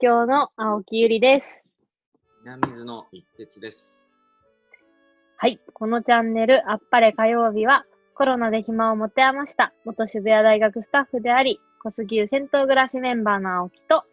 東京の青木ゆりです。南水の一徹です。はい。このチャンネル、あっぱれ火曜日は、コロナで暇を持て余した元渋谷大学スタッフであり、小杉湯銭湯暮らしメンバーの青木と、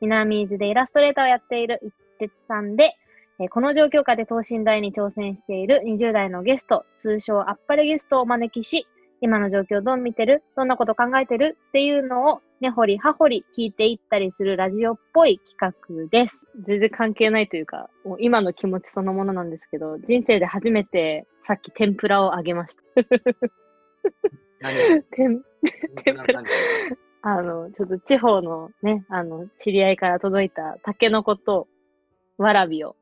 南伊豆でイラストレーターをやっている一徹さんで、えーこの状況下で等身大に挑戦している20代のゲスト、通称あっぱれゲストをお招きし、今の状況どう見てる？どんなこと考えてる？っていうのを根掘り葉掘り聞いていったりするラジオっぽい企画です。全然関係ないというか、もう今の気持ちそのものなんですけど、人生で初めてさっき天ぷらをあげました。何？天天ぷら。あの、ちょっと地方のね、あの、知り合いから届いたタケノコとわらびを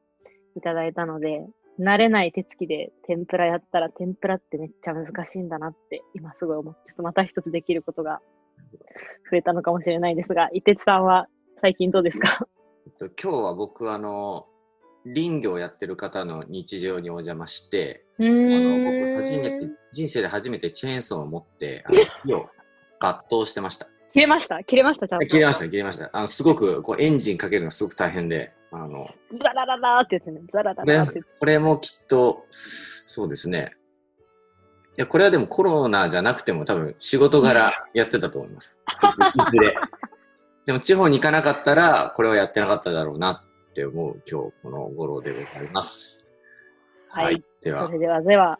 いただいたので、慣れない手つきで天ぷらやったら天ぷらってめっちゃ難しいんだなって今すごい思って、ちょっとまた一つできることが増えたのかもしれないですが、伊哲さんは最近どうですか？えっと今日は僕あの林業をやってる方の日常にお邪魔して、うあの。僕初めて人生で初めてチェーンソーを持ってあの火を抜刀してました。切れました？切れましたちゃんと。切れました切れました。あのすごくこうエンジンかけるのがすごく大変で、あのザラララーってやつね。ザラララーってやつ。これもきっとそうですね。いやこれはでもコロナじゃなくても多分仕事柄やってたと思います。いずれ。でも地方に行かなかったらこれはやってなかっただろうなって思う今日この頃でございます。はいではそ、れでは、では、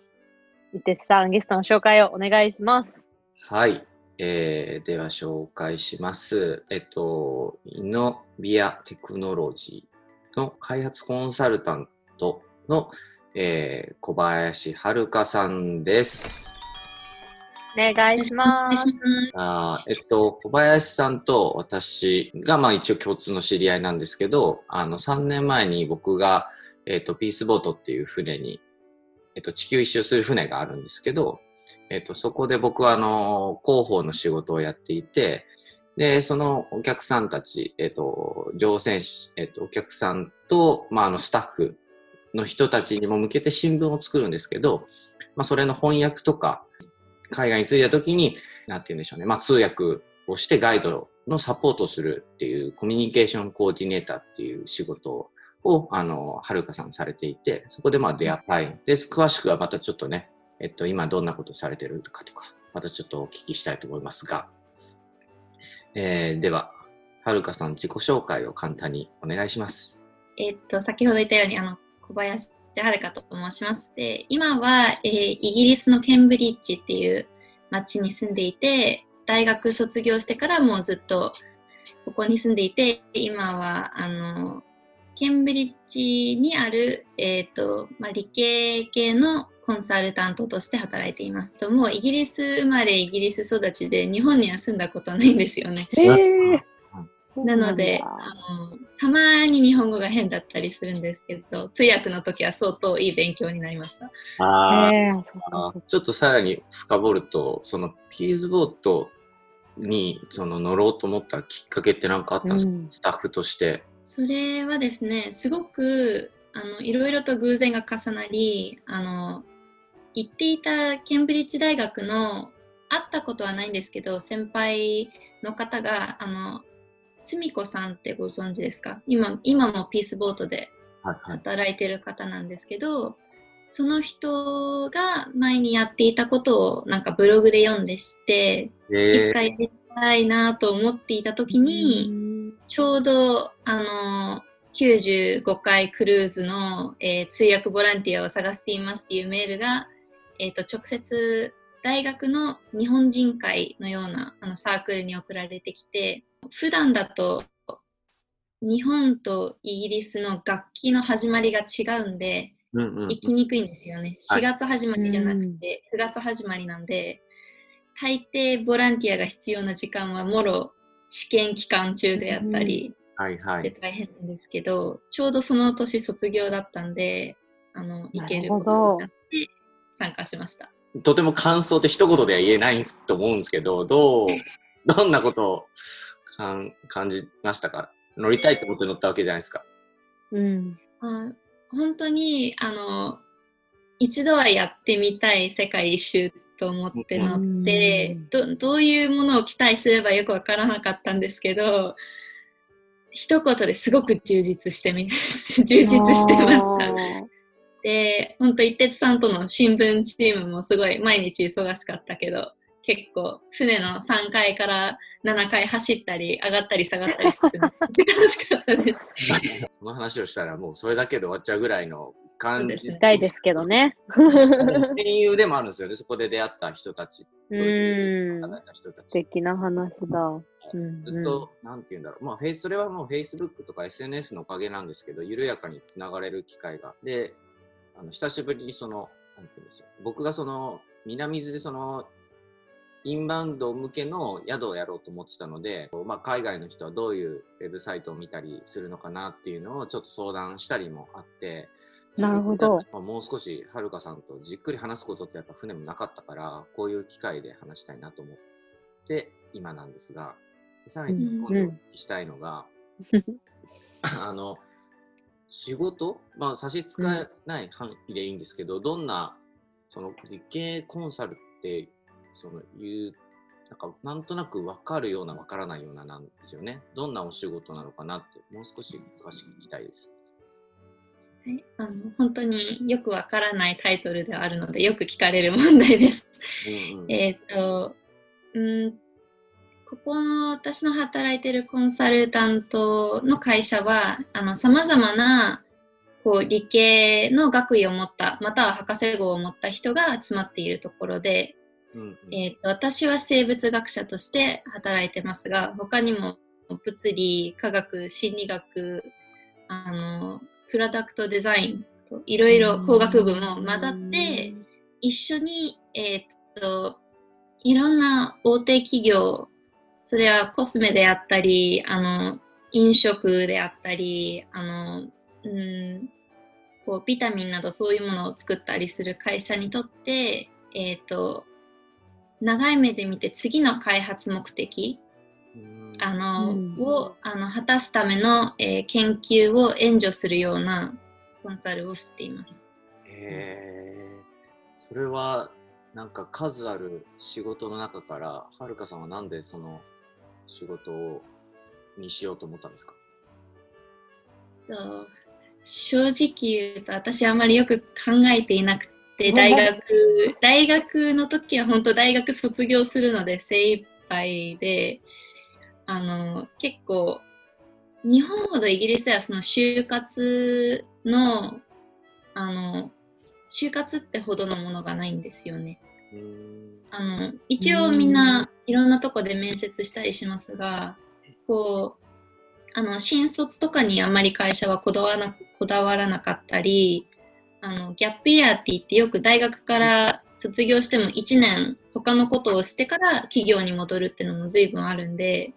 伊哲さんゲストの紹介をお願いします。はい。えー、では紹介します。えっと、イノビアテクノロジーの開発コンサルタントの、えー、小林遥さんです。お願いします。あーえっと、小林さんと私が、まあ一応共通の知り合いなんですけど、あの、3年前に僕が、えっと、ピースボートっていう船に、えっと、地球一周する船があるんですけど、えっと、そこで僕は、あの、広報の仕事をやっていて、で、そのお客さんたち、えっと、乗船士、えっと、お客さんと、まあ、あの、スタッフの人たちにも向けて新聞を作るんですけど、まあ、それの翻訳とか、海外に着いた時に、なんて言うんでしょうね、まあ、通訳をしてガイドのサポートするっていうコミュニケーションコーディネーターっていう仕事を、あの、はるかさんされていて、そこでまあ出会ったい。で、詳しくはまたちょっとね、えっと、今どんなことされてるかとか、またちょっとお聞きしたいと思いますが、えー、では、はるかさん自己紹介を簡単にお願いします。えっと、先ほど言ったように、あの、小林遥香と申します。で、今は、えーイギリスのケンブリッジっていう町に住んでいて、大学卒業してからもうずっとここに住んでいて、今は、あの、ケンブリッジにある、えっと、まあ、理系系のコンサルタントとして働いています。ともうイギリス生まれ、イギリス育ちで、日本には住んだことないんですよね。えー。なのであのたまに日本語が変だったりするんですけど通訳の時は相当いい勉強になりました。あえー、ちょっとさらに深掘ると、そのピースボートにその乗ろうと思ったきっかけって何かあったんですか、うん。スタッフとして。それはですねすごくあのいろいろと偶然が重なりあの行っていたケンブリッジ大学の会ったことはないんですけど先輩の方があのすみこさんってご存知ですか？今今もピースボートではいはい。働いてる方なんですけどその人が前にやっていたことをなんかブログで読んでして、いつかやりたいなと思っていた時に、ちょうどあの95回クルーズの、えー通訳ボランティアを探していますっていうメールが、えー、と直接大学の日本人会のようなあのサークルに送られてきて普段だと日本とイギリスの楽器の始まりが違うんでうんうんうん行きにくいんですよね。はい4月始まりじゃなくて9月始まりなんで、大抵ボランティアが必要な時間はもろ試験期間中であったりはいはい。で大変なんですけど、ちょうどその年卒業だったんで、あの行けるこなるほどとになって参加しました。とても感想って一言では言えないと思うんですけど、どう、どんなことを感感じましたか？乗りたいと思って乗ったわけじゃないですか。うん。あ本当にあの一度はやってみたい世界一周と思って乗って、うんどどういうものを期待すればよくわからなかったんですけど一言ですごく充実してみ、充実してました。で、本当一徹さんとの新聞チームもすごい毎日忙しかったけど、結構船の3階から7階走ったり上がったり下がったりして 楽しかったです。その話をしたらもうそれだけで終わっちゃうぐらいの感じ。したいですけどね。親友でもあるんですよね、そこで出会った人たち。うーん。人たち素敵な話だ。ずっと、なんて言うんだろう、まあ、フェイスそれはもう Facebook とか SNS のおかげなんですけど、緩やかにつながれる機会が。で、あの久しぶりにその、なんて言うんですよ、僕がその、南伊豆でその、インバウンド向けの宿をやろうと思ってたので、まあ、海外の人はどういうウェブサイトを見たりするのかなっていうのをちょっと相談したりもあって、なるほど。まあ、もう少しはるかさんとじっくり話すことってやっぱ船もなかったから、こういう機会で話したいなと思って今なんですが、さらに突っ込んでお聞きしたいのが、あの、仕事、まあ差し支えない範囲でいいんですけど、どんな、その理系コンサルって、そのいう、なんかなんとなく分かるような分からないようななんですよね。どんなお仕事なのかなって、もう少し詳しく聞きたいです。はい、あの本当によくわからないタイトルではあるのでよく聞かれる問題です。うんうん、えっとうんここの私の働いてるコンサルタントの会社はさまざまなこう理系の学位を持ったまたは博士号を持った人が集まっているところで、うんうん、えーと私は生物学者として働いてますが他にも物理科学心理学あのプロダクトデザインといろいろ工学部も混ざって一緒に、えー、っといろんな大手企業それはコスメであったりあの飲食であったりあの、うん、こうビタミンなどそういうものを作ったりする会社にとって、えー、っと長い目で見て次の開発目的あの、うんをあの果たすための、えー研究を援助するようなコンサルをしています。へえ。それは、なんか数ある仕事の中から、はるかさんはなんでその仕事をにしようと思ったんですか？と正直言うと私あまりよく考えていなくて大学大学の時は本当大学卒業するので精一杯であの結構日本ほどイギリスではその就活のあの就活ってほどのものがないんですよね。あの一応みんないろんなとこで面接したりしますがこうあの新卒とかにあんまり会社はこだわらなこだわらなかったりあのギャップイヤーって言ってよく大学から卒業しても1年他のことをしてから企業に戻るっていうのも随分あるんで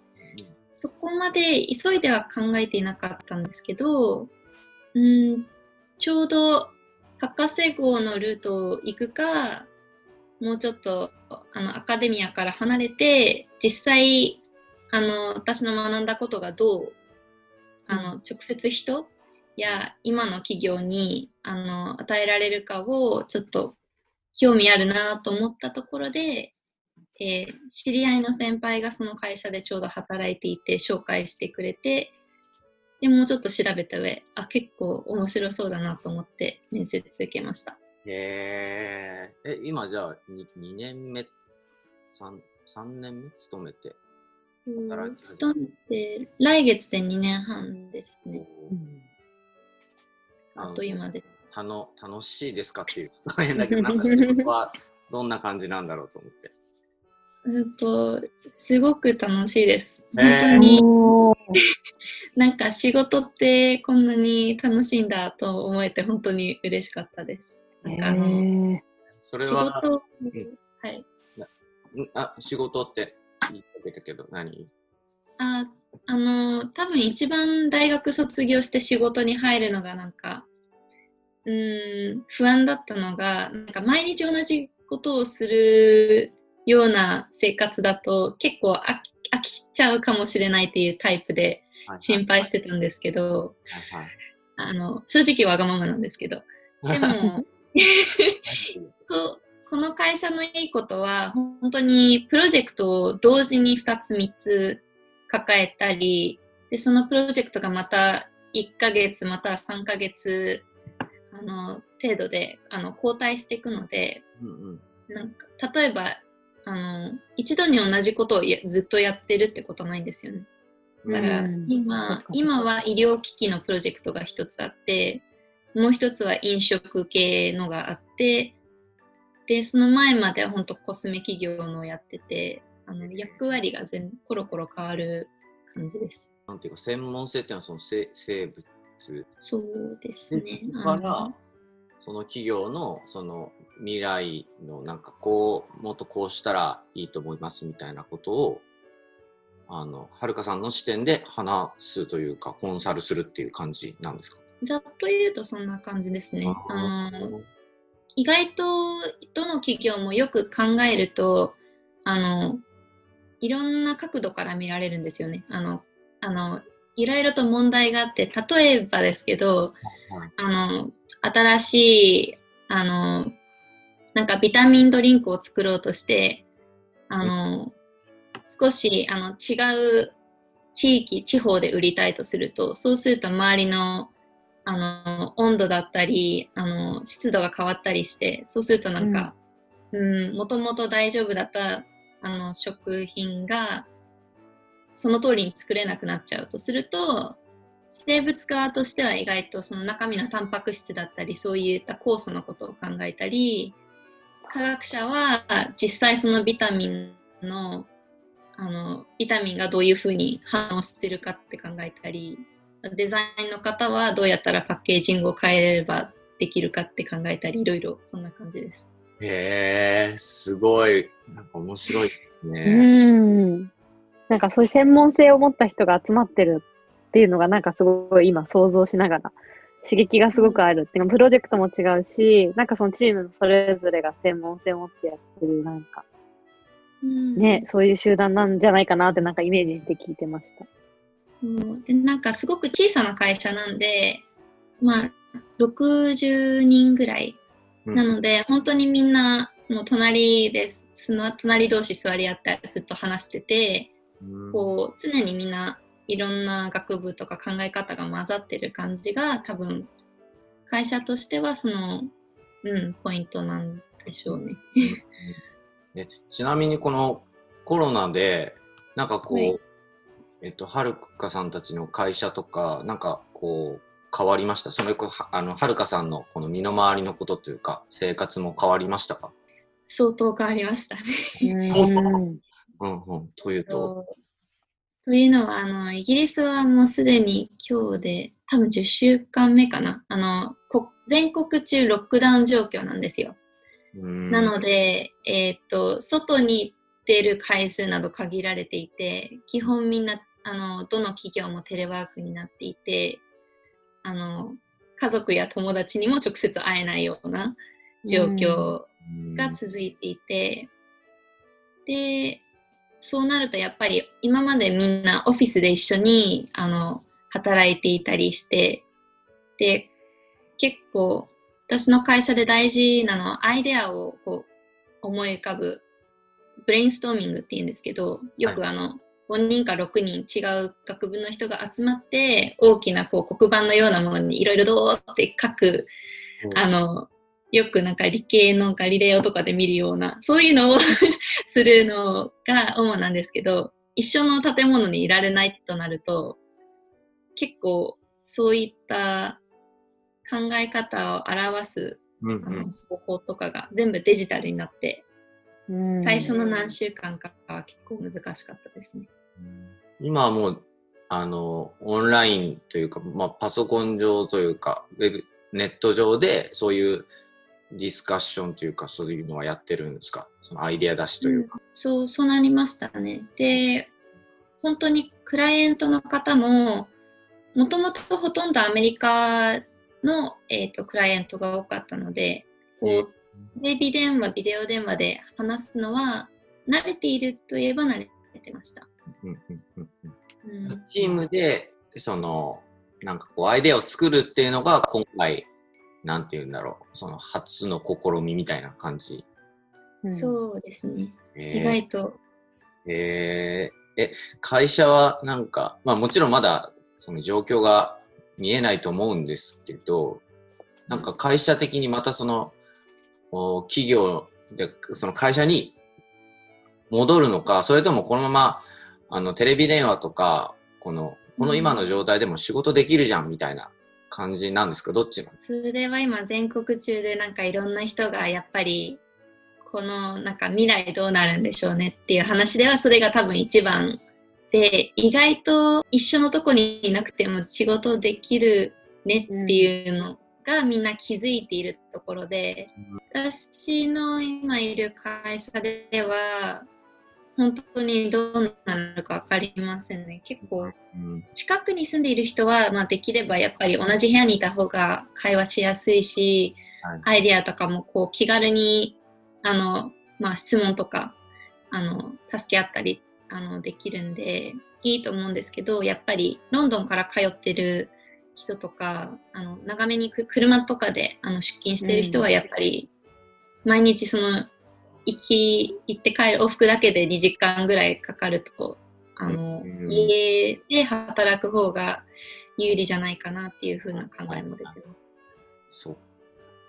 そこまで急いでは考えていなかったんですけどうんちょうど博士号のルートを行くかもうちょっとあのアカデミアから離れて実際あの私の学んだことがどうあの直接人や今の企業にあの与えられるかをちょっと興味あるなと思ったところで、えー知り合いの先輩がその会社でちょうど働いていて紹介してくれてでもうちょっと調べた上あ結構面白そうだなと思って面接受けました。へえ。え、今じゃあ 2, 2年目、3, 3年目？勤めて。働いてる勤めて来月で2年半ですね。あっという間です。たの楽しいですか？っていう大変だけど、なんか仕事はどんな感じなんだろうと思って。うんとすごく楽しいです。本当に なんか仕事ってこんなに楽しいんだと思えて本当に嬉しかったです。なんかあのそれ仕は、事、ん。はい。んあ、仕事って言ってたけど、何？ああの多分一番大学卒業して仕事に入るのがなんかうーん不安だったのがなんか毎日同じことをするような生活だと結構飽き飽きちゃうかもしれないっていうタイプで心配してたんですけどはいはい。あの正直わがままなんですけど。でも ここの会社のいいことは本当にプロジェクトを同時に2つ3つ抱えたりで、そのプロジェクトがまた1ヶ月または3ヶ月あの程度であの交代していくので、うんうん。なんか例えばあの一度に同じことをやずっとやってるってことないんですよね。だからうん。今今は医療機器のプロジェクトが一つあってもう一つは飲食系のがあってでその前までは本当コスメ企業のをやっててあの役割が全コロコロ変わる感じです。なんていうか専門性っていうのはその生生物そうですね。あからのその企業のその未来のなんかこうもっとこうしたらいいと思いますみたいなことをあのはるかさんの視点で話すというかコンサルするっていう感じなんですか？ざっと言うとそんな感じですね。あのー意外とどの企業もよく考えるとあのいろんな角度から見られるんですよね。あのあのいろいろと問題があって例えばですけどはいあの新しいあのなんかビタミンドリンクを作ろうとしてあの少しあの違う地域地方で売りたいとするとそうすると周りのあの温度だったりあの湿度が変わったりしてそうするとなんかうん。もともと大丈夫だったあの食品がその通りに作れなくなっちゃうとすると生物側としては意外とその中身のタンパク質だったりそういった酵素のことを考えたり科学者は実際そのビタミンのあのビタミンがどういうふうに反応してるかって考えたりデザインの方はどうやったらパッケージングを変えれればできるかって考えたりいろいろそんな感じです。へえすごいなんか面白いですうね。ん。なんかそういう専門性を持った人が集まってるっていうのがなんかすごい今想像しながら刺激がすごくあるっていうのプロジェクトも違うし、なんかそのチームのそれぞれが専門性を持ってやってるなんかね、そういう集団なんじゃないかなってなんかイメージして聞いてました。そう。でなんかすごく小さな会社なんで、まあ、60人ぐらい。うん。なので、本当にみんなもう隣ですその隣同士座り合ってずっと話しててうん。こう常にみんないろんな学部とか考え方が混ざってる感じが多分会社としてはその、うん、ポイントなんでしょうね。えちなみにこのコロナでなんかこう、はいえっとはるかさんたちの会社とかなんかこう変わりました？それこそあのはるかさんのこの身の回りのことというか生活も変わりましたか？相当変わりましたね。うん。うんうんというと？というのはあのイギリスはもうすでに今日で多分10週間目かなあのこ全国中ロックダウン状況なんですよ。うんなので、えーっと外に出る回数など限られていて基本みんなあのどの企業もテレワークになっていてあの家族や友達にも直接会えないような状況うん。が続いていて、でそうなるとやっぱり今までみんなオフィスで一緒にあの働いていたりしてで結構私の会社で大事なのはアイデアをこう思い浮かぶブレインストーミングっていうんですけどよくあの、5人か6人違う学部の人が集まって大きなこう黒板のようなものにいろいろどうって書くあの、よくなんか理系のガリレオとかで見るような、そういうのを するのが主なんですけど、一緒の建物にいられないとなると、結構そういった考え方を表すうんあの方法とかが全部デジタルになって、うん最初の何週間かは結構難しかったですね。今はもうあのオンラインというか、まあ、パソコン上というかウェブネット上でそういうディスカッションというかそういうのはやってるんですか？そのアイデア出しというか。そう、そうなりましたね。で、本当にクライアントの方も、もともとほとんどアメリカの、えー、とクライアントが多かったので、こうテレビ電話、ビデオ電話で話すのは、慣れているといえば慣れてました。うんうんうんうんうんチームでそのなんかこうアイデアを作るっていうのが今回なんて言うんだろうその初の試みみたいな感じ。うんそうですね。えー意外と。えーえ、会社はなんか、まあもちろんまだその状況が見えないと思うんですけど、なんか会社的にまたその、企業で、その会社に戻るのか、それともこのまま、あの、テレビ電話とか、この、この今の状態でも仕事できるじゃんみたいな感じなんですか？どっちのそれは今全国中でなんかいろんな人がやっぱりこのなんか未来どうなるんでしょうねっていう話ではそれが多分一番で意外と一緒のとこにいなくても仕事できるねっていうのがみんな気づいているところで、私の今いる会社では本当にどうなるか分かりませんね。結構、近くに住んでいる人は、まあ、できればやっぱり同じ部屋にいた方が会話しやすいし、はい、アイデアとかもこう気軽にあの、まあ、質問とかあの助け合ったりあのできるんでいいと思うんですけどやっぱりロンドンから通ってる人とかあの長めに車とかであの出勤してる人はやっぱり毎日その行き行って帰る往復だけで2時間ぐらいかかるとあの、家で働く方が有利じゃないかなっていう風な考えも出てます。そう。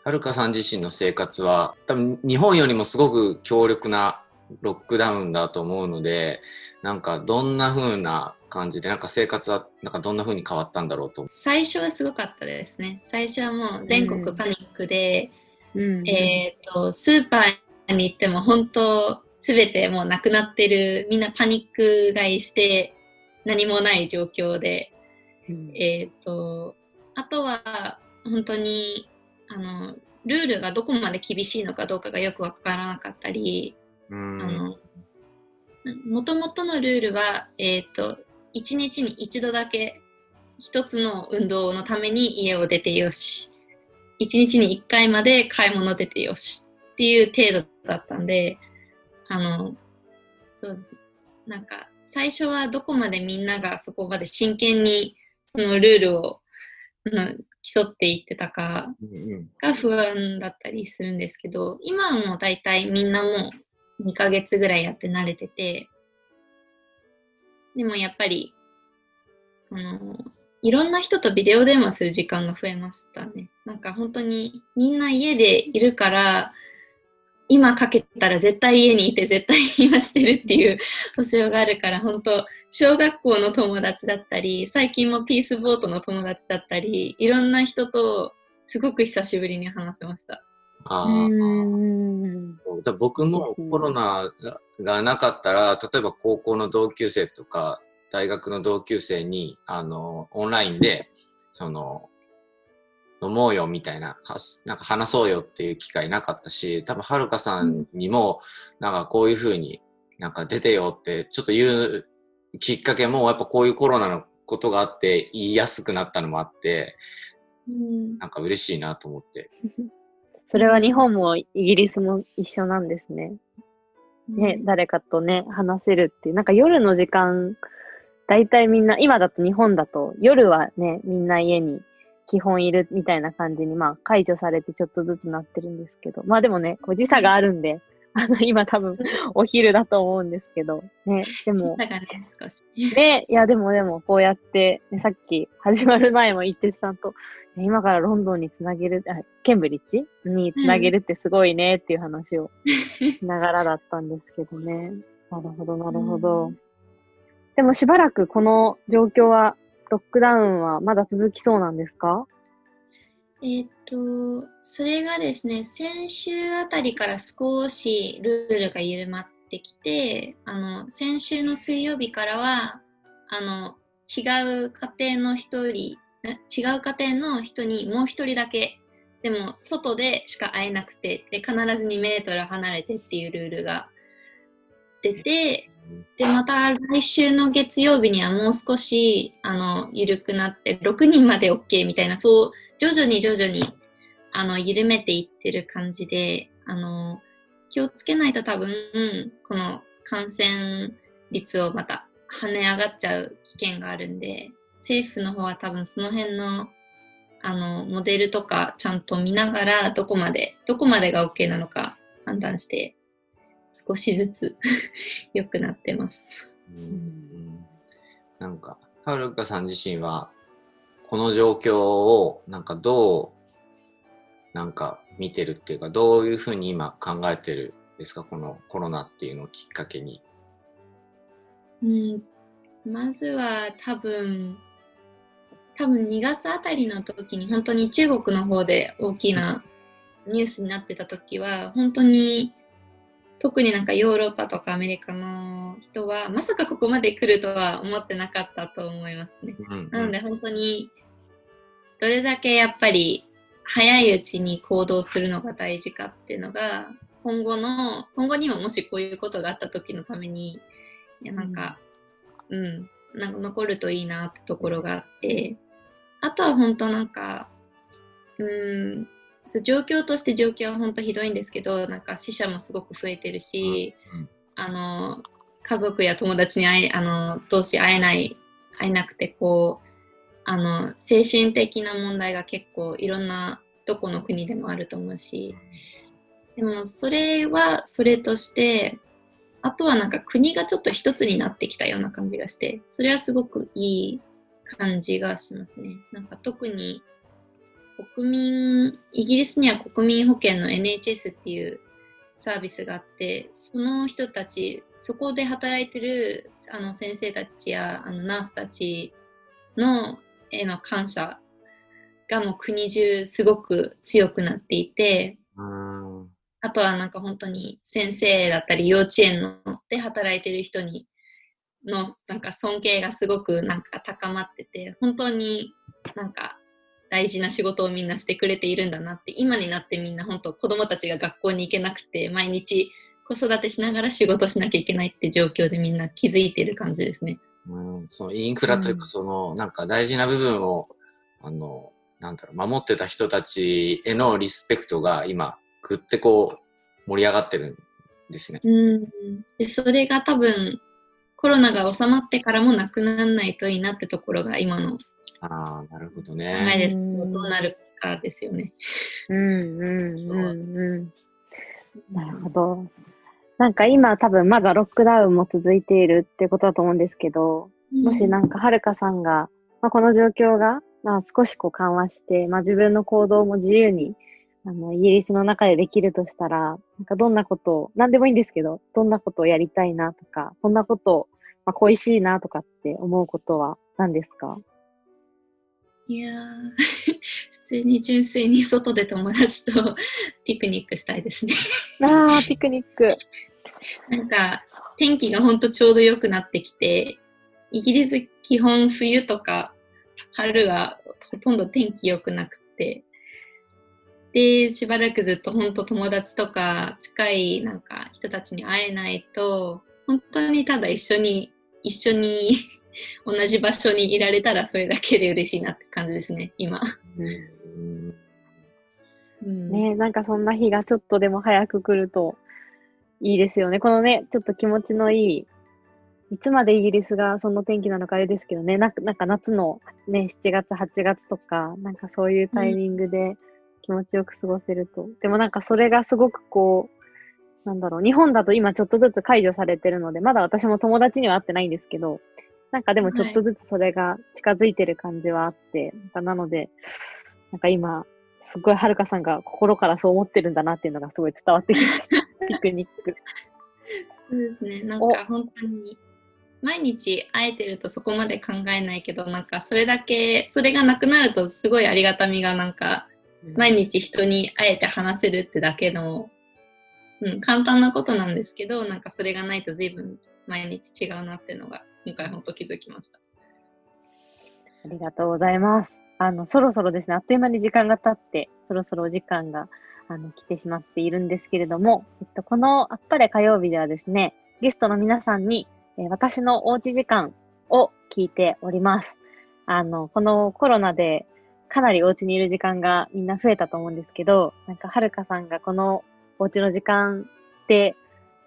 はるかさん自身の生活は多分日本よりもすごく強力なロックダウンだと思うのでなんかどんな風な感じでなんか生活はなんかどんな風に変わったんだろうと。最初はすごかったですね。最初はもう全国パニックで、うん、えっ、ー、とスーパーに行っても本当全てもうなくなってる。みんなパニック買いして何もない状況で、うん、えっ、ー、とあとは本当にあのルールがどこまで厳しいのかどうかがよくわからなかったり、あのもともとのルールは、えっ、ー、と1日に1度だけ1つの運動のために家を出てよし。1日に1回まで買い物出てよしっていう程度だったんであのそうなんか最初はどこまでみんながそこまで真剣にそのルールを、うん、競っていってたかが不安だったりするんですけど、今はもう大体みんなもう2ヶ月ぐらいやって慣れてて、でもやっぱり、あの、いろんな人とビデオ電話する時間が増えましたね。なんか本当にみんな家でいるから、今かけたら絶対家にいて絶対今してるっていう 保証があるから本当小学校の友達だったり最近もピースボートの友達だったりいろんな人とすごく久しぶりに話せました。ああ僕もコロナがなかったら例えば高校の同級生とか大学の同級生にあのオンラインでその飲もうよみたいな、なんか話そうよっていう機会なかったし、多分はるかさんにも、なんかこういうふうになんか出てよってちょっと言うきっかけも、やっぱこういうコロナのことがあって言いやすくなったのもあって、うん、なんか嬉しいなと思って。それは日本もイギリスも一緒なんですね。ね、うん、誰かとね、話せるっていう。なんか夜の時間、大体みんな、今だと日本だと夜はね、みんな家に基本いるみたいな感じに、まあ、解除されてちょっとずつなってるんですけど、まあでもね、こう時差があるんで、あの、今多分、お昼だと思うんですけど、ね、でも、ね、いや、でもでも、こうやって、ね、さっき始まる前も一徹さんと、今からロンドンにつなげる、あケンブリッジにつなげるってすごいねっていう話をしながらだったんですけどね。なるほど、なるほど。でもしばらくこの状況はロックダウンはまだ続きそうなんですか？えっ、と、それがですね、先週あたりから少しルールが緩まってきて、あの、先週の水曜日からは、あの、違う家庭の一人、違う家庭の人にもう一人だけ、でも外でしか会えなくて、で、必ず2メートル離れてっていうルールが出て、で、また来週の月曜日にはもう少し、あの、緩くなって、6人まで OK みたいな、そう、徐々に徐々に、あの、緩めていってる感じで、あの、気をつけないと多分、この感染率をまた跳ね上がっちゃう危険があるんで、政府の方は多分その辺の、あの、モデルとかちゃんと見ながら、どこまで、どこまでが OK なのか判断して少しずつ 良くなってます。うん、なんか、はるかさん自身は、この状況を、なんかどう、なんか見てるっていうか、どういうふうに今考えてるんですか、このコロナっていうのをきっかけに。うん、まずは多分、多分2月あたりの時に本当に中国の方で大きなニュースになってた時は本当に特になんかヨーロッパとかアメリカの人はまさかここまで来るとは思ってなかったと思いますね。うんうん、なので本当にどれだけやっぱり早いうちに行動するのが大事かっていうのが今後の今後にももしこういうことがあった時のためにいやなんか、うん、うん、なんか残るといいなってところがあってあとは本当なんか、うん、状況として状況は本当ひどいんですけど、なんか死者もすごく増えてるし、うんうん、あの、家族や友達に会え、あの、同士会えない、会えなくて、こう、あの、精神的な問題が結構いろんな、どこの国でもあると思うし、でもそれはそれとして、あとはなんか国がちょっと一つになってきたような感じがして、それはすごくいい感じがしますね。なんか特に国民、イギリスには国民保険の NHS っていうサービスがあって、その人たち、そこで働いてるあの先生たちやあのナースたちのへの感謝がもう国中すごく強くなっていて、あとはなんか本当に先生だったり幼稚園ので働いてる人にのなんか尊敬がすごくなんか高まってて本当になんか大事な仕事をみんなしてくれているんだなって今になってみんな本当子供たちが学校に行けなくて毎日子育てしながら仕事しなきゃいけないって状況でみんな気づいている感じですね。うん、そのインフラというか、その、なんか大事な部分を、あの、なんだろう、守ってた人たちへのリスペクトが今、ぐってこう、盛り上がってるんですね。うん。で、それが多分、コロナが収まってからもなくならないといいなってところが今のああ、なるほどね。ないです。どうなるかですよね。うんうんうんうん。なるほど。なんか今多分まだロックダウンも続いているってことだと思うんですけど、うん、もしなんかはるかさんが、まあ、この状況が、まあ、少しこう緩和して、まあ、自分の行動も自由にあのイギリスの中でできるとしたら、なんかどんなことを、何でもいいんですけど、どんなことをやりたいなとか、こんなことを、まあ、恋しいなとかって思うことは何ですか？いや 普通に純粋に外で友達と ピクニックしたいですね ああ、ピクニック。なんか、天気がほんとちょうど良くなってきて、イギリス基本冬とか春はほとんど天気良くなくて、で、しばらくずっと本当友達とか近いなんか人たちに会えないと、本当にただ一緒に、一緒に同じ場所にいられたらそれだけで嬉しいなって感じですね、今。うん、ねなんかそんな日がちょっとでも早く来るといいですよね。このね、ちょっと気持ちのいい、いつまでイギリスがその天気なのかあれですけどね、なんかなんか夏のね、7月、8月とか、なんかそういうタイミングで気持ちよく過ごせると。うん、でもなんかそれがすごくこう、なんだろう、日本だと今ちょっとずつ解除されてるので、まだ私も友達には会ってないんですけど、なんかでもちょっとずつそれが近づいてる感じはあって、はい、なので、なんか今、すごいはるかさんが心からそう思ってるんだなっていうのがすごい伝わってきました。ピクニック。そうですね。なんか本当に、毎日会えてるとそこまで考えないけど、なんかそれだけ、それがなくなるとすごいありがたみがなんか、毎日人に会えて話せるってだけの、うん、簡単なことなんですけど、なんかそれがないと随分毎日違うなっていうのが今回本当気づきました。ありがとうございます。あの、そろそろですね、あっという間に時間が経って、そろそろお時間があの来てしまっているんですけれども、えっと、このあっぱれ火曜日ではですね、ゲストの皆さんに、えー、私のおうち時間を聞いております。あの、このコロナでかなりお家にいる時間がみんな増えたと思うんですけど、なんかはるかさんがこのお家の時間で、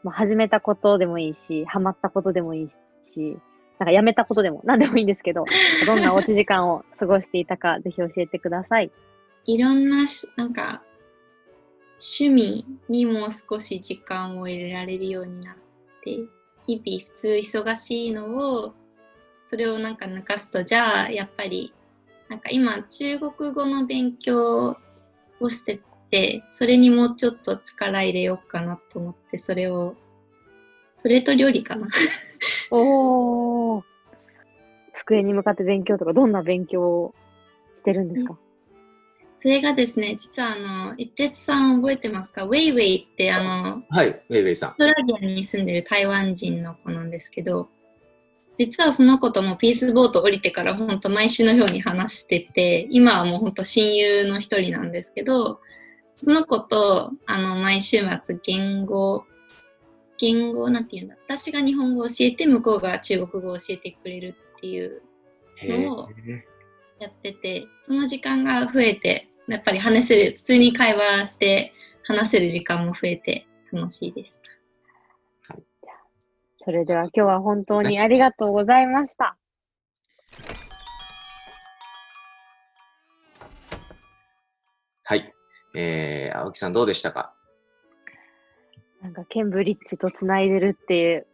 まあ、始めたことでもいいし、ハマったことでもいいし、なんかやめたことでも 何でもいいんですけど、どんなおうち時間を過ごしていたか、ぜひ教えてください。いろんな、なんか、趣味にも少し時間を入れられるようになって、日々普通忙しいのをそれをなんか抜かすとじゃあやっぱりなんか今中国語の勉強をしててそれにもうちょっと力入れようかなと思ってそれをそれと料理かな おお机に向かって勉強とかどんな勉強をしてるんですか、それがですね、実はあの、一徹さん覚えてますか？ウェイウェイってあの、はい、ウェイウェイさん。オーストラリアに住んでる台湾人の子なんですけど、実はその子ともピースボート降りてから本当毎週のように話してて、今はもう本当親友の一人なんですけど、その子とあの毎週末言語、言語なんて言うんだ、私が日本語を教えて向こうが中国語を教えてくれるっていうのをやってて、その時間が増えて、やっぱり話せる、普通に会話して話せる時間も増えて楽しいです。それでは今日は本当にありがとうございました。はい。えー、青木さんどうでしたか？なんかケンブリッジとつないでるっていう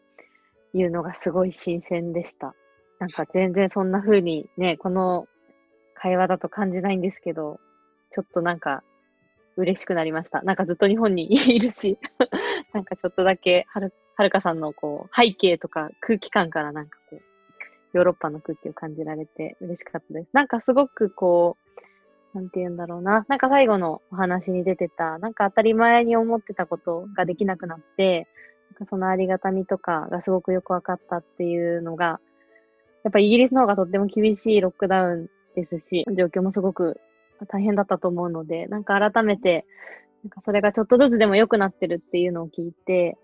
いうのがすごい新鮮でした。なんか全然そんな風にね、この会話だと感じないんですけど、ちょっとなんか嬉しくなりました。なんかずっと日本にいるし、なんかちょっとだけはるはるかさんのこう背景とか空気感からなんかこう、ヨーロッパの空気を感じられて嬉しかったです。なんかすごくこう、なんて言うんだろうな。なんか最後のお話に出てた、なんか当たり前に思ってたことができなくなって、なんかそのありがたみとかがすごくよく分かったっていうのが、やっぱイギリスの方がとっても厳しいロックダウンですし、状況もすごく大変だったと思うので、なんか改めて、なんかそれがちょっとずつでも良くなってるっていうのを聞いて、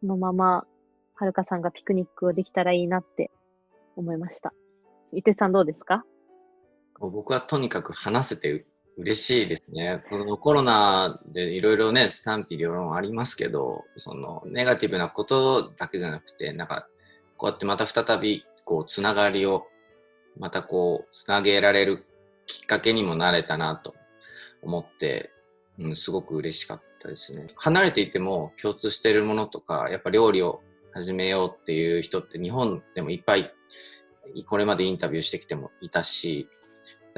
このまま、はるかさんがピクニックをできたらいいなって思いました。伊手さんどうですか？僕はとにかく話せて嬉しいですね。このコロナでいろいろね、賛否両論ありますけど、そのネガティブなことだけじゃなくて、なんか、こうやってまた再び、こう、つながりを、またこう、つなげられるきっかけにもなれたなと思って、うん、すごく嬉しかったですね。離れていても共通しているものとか、やっぱ料理を始めようっていう人って日本でもいっぱい、これまでインタビューしてきてもいたし、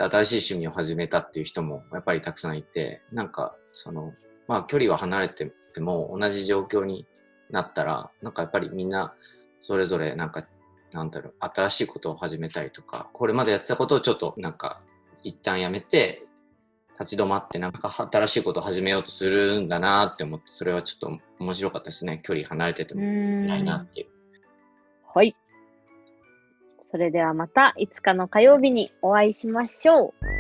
新しい趣味を始めたっていう人もやっぱりたくさんいて、なんかその、まあ距離は離れてても同じ状況になったら、なんかやっぱりみんなそれぞれなんか、なんだろう、新しいことを始めたりとか、これまでやってたことをちょっとなんか一旦やめて、立ち止まってなんか新しいことを始めようとするんだなって思って、それはちょっと面白かったですね。距離離れててもないなっていう。はい。それではまたいつかの火曜日にお会いしましょう。